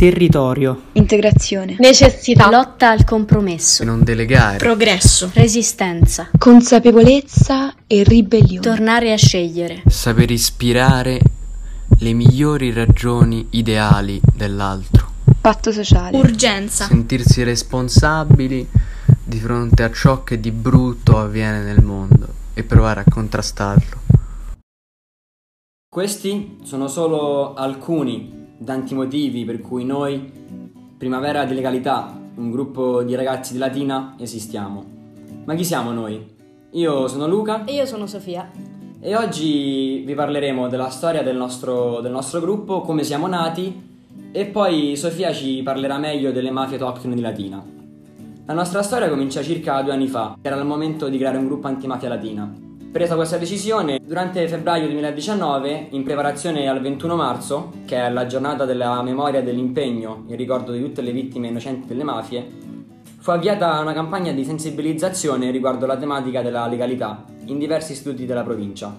Territorio. Integrazione. Necessità. Lotta al compromesso. Non delegare. Progresso. Resistenza. Consapevolezza e ribellione. Tornare a scegliere. Saper ispirare le migliori ragioni ideali dell'altro. Patto sociale. Urgenza. Sentirsi responsabili di fronte a ciò che di brutto avviene nel mondo e provare a contrastarlo. Questi sono solo alcuni tanti motivi per cui noi, Primavera di Legalità, un gruppo di ragazzi di Latina, esistiamo. Ma chi siamo noi? Io sono Luca E io sono Sofia. e oggi vi parleremo della storia del nostro, del nostro gruppo, come siamo nati e poi Sofia ci parlerà meglio delle mafie autoctone di Latina. La nostra storia comincia circa due anni fa, era il momento di creare un gruppo antimafia latina. Presa questa decisione, durante febbraio 2019, in preparazione al 21 marzo, che è la giornata della memoria e dell'impegno in ricordo di tutte le vittime innocenti delle mafie, fu avviata una campagna di sensibilizzazione riguardo la tematica della legalità in diversi istituti della provincia.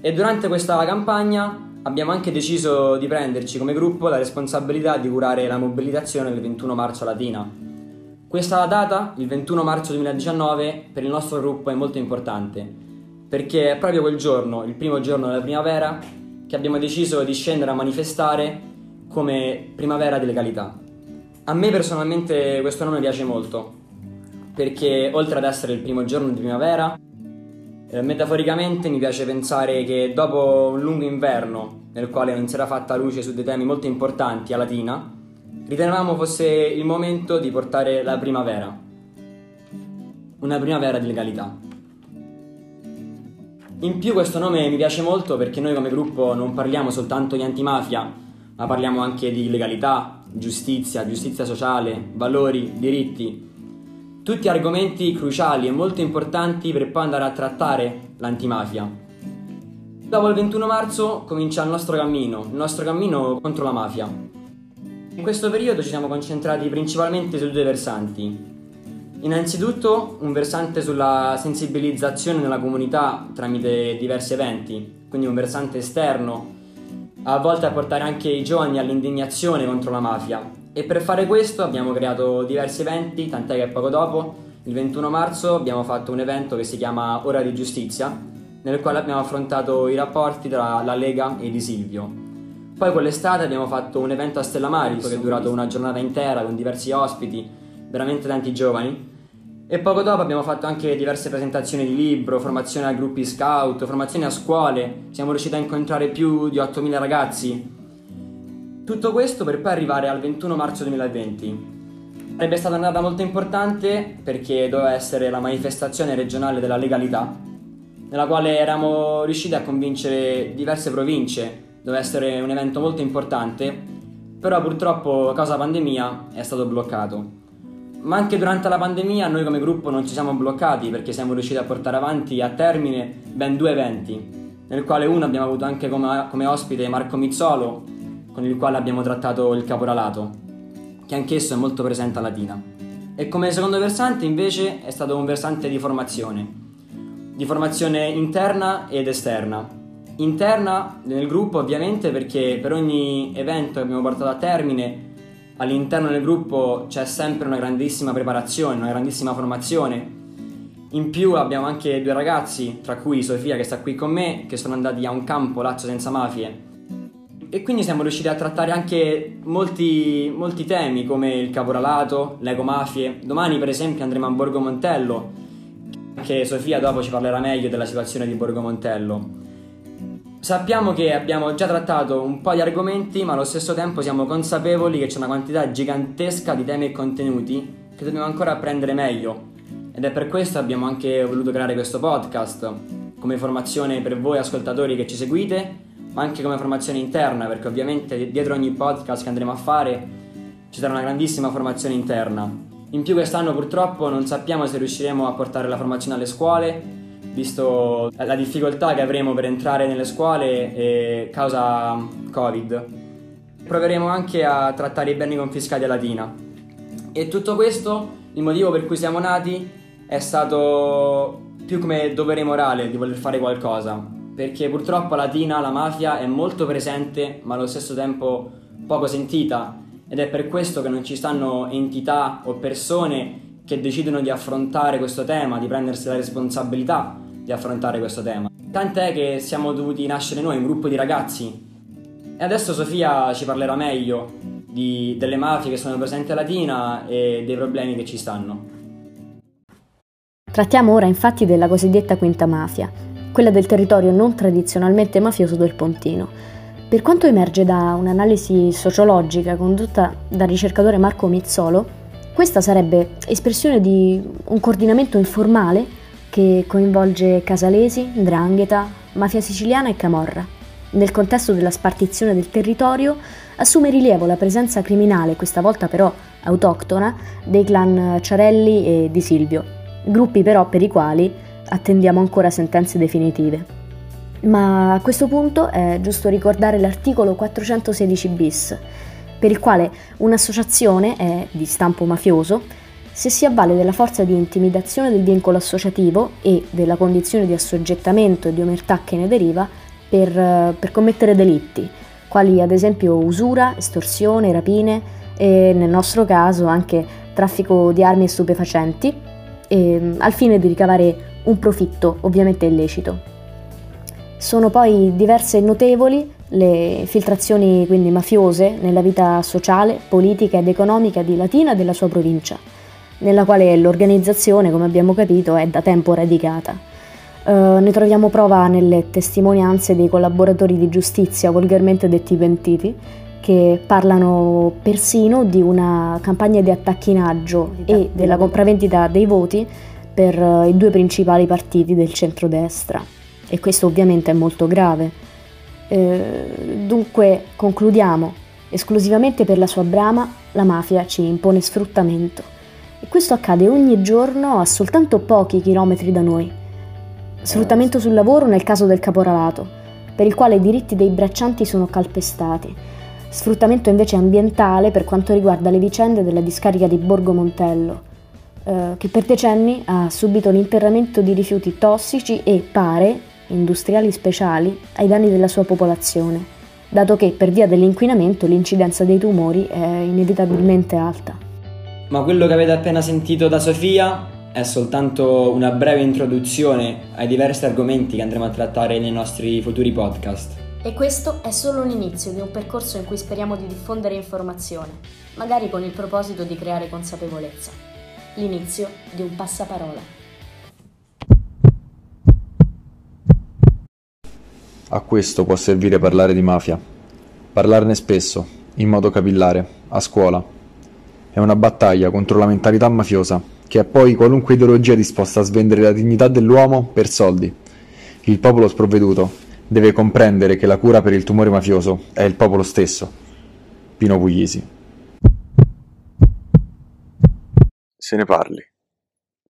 E durante questa campagna abbiamo anche deciso di prenderci come gruppo la responsabilità di curare la mobilitazione del 21 marzo Latina. Questa data, il 21 marzo 2019, per il nostro gruppo è molto importante perché è proprio quel giorno, il primo giorno della primavera, che abbiamo deciso di scendere a manifestare come primavera di legalità. A me personalmente questo nome piace molto, perché oltre ad essere il primo giorno di primavera, eh, metaforicamente mi piace pensare che dopo un lungo inverno, nel quale non si era fatta luce su dei temi molto importanti a Latina, ritenevamo fosse il momento di portare la primavera, una primavera di legalità. In più questo nome mi piace molto perché noi come gruppo non parliamo soltanto di antimafia, ma parliamo anche di legalità, giustizia, giustizia sociale, valori, diritti. Tutti argomenti cruciali e molto importanti per poi andare a trattare l'antimafia. Dopo il 21 marzo comincia il nostro cammino, il nostro cammino contro la mafia. In questo periodo ci siamo concentrati principalmente su due versanti, Innanzitutto un versante sulla sensibilizzazione nella comunità tramite diversi eventi, quindi un versante esterno, a volte a portare anche i giovani all'indignazione contro la mafia. E per fare questo abbiamo creato diversi eventi, tant'è che poco dopo, il 21 marzo, abbiamo fatto un evento che si chiama Ora di Giustizia, nel quale abbiamo affrontato i rapporti tra la Lega e di Silvio. Poi quell'estate abbiamo fatto un evento a Stella Maris che è durato una giornata intera con diversi ospiti, veramente tanti giovani. E poco dopo abbiamo fatto anche diverse presentazioni di libro, formazioni a gruppi scout, formazioni a scuole, siamo riusciti a incontrare più di 8.000 ragazzi. Tutto questo per poi arrivare al 21 marzo 2020. Sarebbe stata un'annata molto importante perché doveva essere la manifestazione regionale della legalità, nella quale eravamo riusciti a convincere diverse province, doveva essere un evento molto importante, però purtroppo a causa pandemia è stato bloccato. Ma anche durante la pandemia noi come gruppo non ci siamo bloccati perché siamo riusciti a portare avanti a termine ben due eventi, nel quale uno abbiamo avuto anche come, come ospite Marco Mizzolo, con il quale abbiamo trattato il caporalato, che anch'esso è molto presente a Latina. E come secondo versante invece è stato un versante di formazione, di formazione interna ed esterna. Interna nel gruppo ovviamente perché per ogni evento che abbiamo portato a termine all'interno del gruppo c'è sempre una grandissima preparazione, una grandissima formazione. In più abbiamo anche due ragazzi, tra cui Sofia che sta qui con me, che sono andati a un campo Lazio senza mafie. E quindi siamo riusciti a trattare anche molti, molti temi come il caporalato, l'ecomafie. Domani per esempio andremo a Borgo Montello, che Sofia dopo ci parlerà meglio della situazione di Borgo Montello. Sappiamo che abbiamo già trattato un po' di argomenti, ma allo stesso tempo siamo consapevoli che c'è una quantità gigantesca di temi e contenuti che dobbiamo ancora apprendere meglio. Ed è per questo che abbiamo anche voluto creare questo podcast, come formazione per voi ascoltatori che ci seguite, ma anche come formazione interna, perché ovviamente dietro ogni podcast che andremo a fare ci sarà una grandissima formazione interna. In più quest'anno purtroppo non sappiamo se riusciremo a portare la formazione alle scuole visto la difficoltà che avremo per entrare nelle scuole eh, causa Covid. Proveremo anche a trattare i beni confiscati a Latina. E tutto questo, il motivo per cui siamo nati, è stato più come dovere morale di voler fare qualcosa. Perché purtroppo a Latina la mafia è molto presente, ma allo stesso tempo poco sentita. ed è per questo che non ci stanno entità o persone che decidono di affrontare questo tema, di prendersi la responsabilità di affrontare questo tema. Tant'è che siamo dovuti nascere noi, un gruppo di ragazzi. E adesso Sofia ci parlerà meglio di, delle mafie che sono presenti a Latina e dei problemi che ci stanno. Trattiamo ora infatti della cosiddetta quinta mafia, quella del territorio non tradizionalmente mafioso del Pontino. Per quanto emerge da un'analisi sociologica condotta dal ricercatore Marco Mizzolo, questa sarebbe espressione di un coordinamento informale che coinvolge casalesi, drangheta, mafia siciliana e camorra. Nel contesto della spartizione del territorio assume rilievo la presenza criminale, questa volta però autoctona, dei clan Ciarelli e di Silvio, gruppi però per i quali attendiamo ancora sentenze definitive. Ma a questo punto è giusto ricordare l'articolo 416 bis, per il quale un'associazione è di stampo mafioso se si avvale della forza di intimidazione del vincolo associativo e della condizione di assoggettamento e di omertà che ne deriva per, per commettere delitti, quali ad esempio usura, estorsione, rapine e nel nostro caso anche traffico di armi e stupefacenti, e, al fine di ricavare un profitto ovviamente illecito. Sono poi diverse e notevoli le filtrazioni quindi mafiose nella vita sociale, politica ed economica di Latina e della sua provincia, nella quale l'organizzazione, come abbiamo capito, è da tempo radicata. Uh, ne troviamo prova nelle testimonianze dei collaboratori di giustizia, volgarmente detti pentiti, che parlano persino di una campagna di attacchinaggio e della compravendita dei voti per uh, i due principali partiti del centrodestra. E questo ovviamente è molto grave eh, dunque concludiamo, esclusivamente per la sua brama la mafia ci impone sfruttamento e questo accade ogni giorno a soltanto pochi chilometri da noi. Sfruttamento sul lavoro nel caso del caporalato, per il quale i diritti dei braccianti sono calpestati. Sfruttamento invece ambientale per quanto riguarda le vicende della discarica di Borgo Montello, eh, che per decenni ha subito l'interramento di rifiuti tossici e pare, industriali speciali ai danni della sua popolazione, dato che per via dell'inquinamento l'incidenza dei tumori è inevitabilmente alta. Ma quello che avete appena sentito da Sofia è soltanto una breve introduzione ai diversi argomenti che andremo a trattare nei nostri futuri podcast. E questo è solo l'inizio di un percorso in cui speriamo di diffondere informazione, magari con il proposito di creare consapevolezza. L'inizio di un passaparola. A questo può servire parlare di mafia. Parlarne spesso, in modo capillare, a scuola. È una battaglia contro la mentalità mafiosa, che è poi qualunque ideologia disposta a svendere la dignità dell'uomo per soldi. Il popolo sprovveduto deve comprendere che la cura per il tumore mafioso è il popolo stesso. Pino Puglisi. Se ne parli.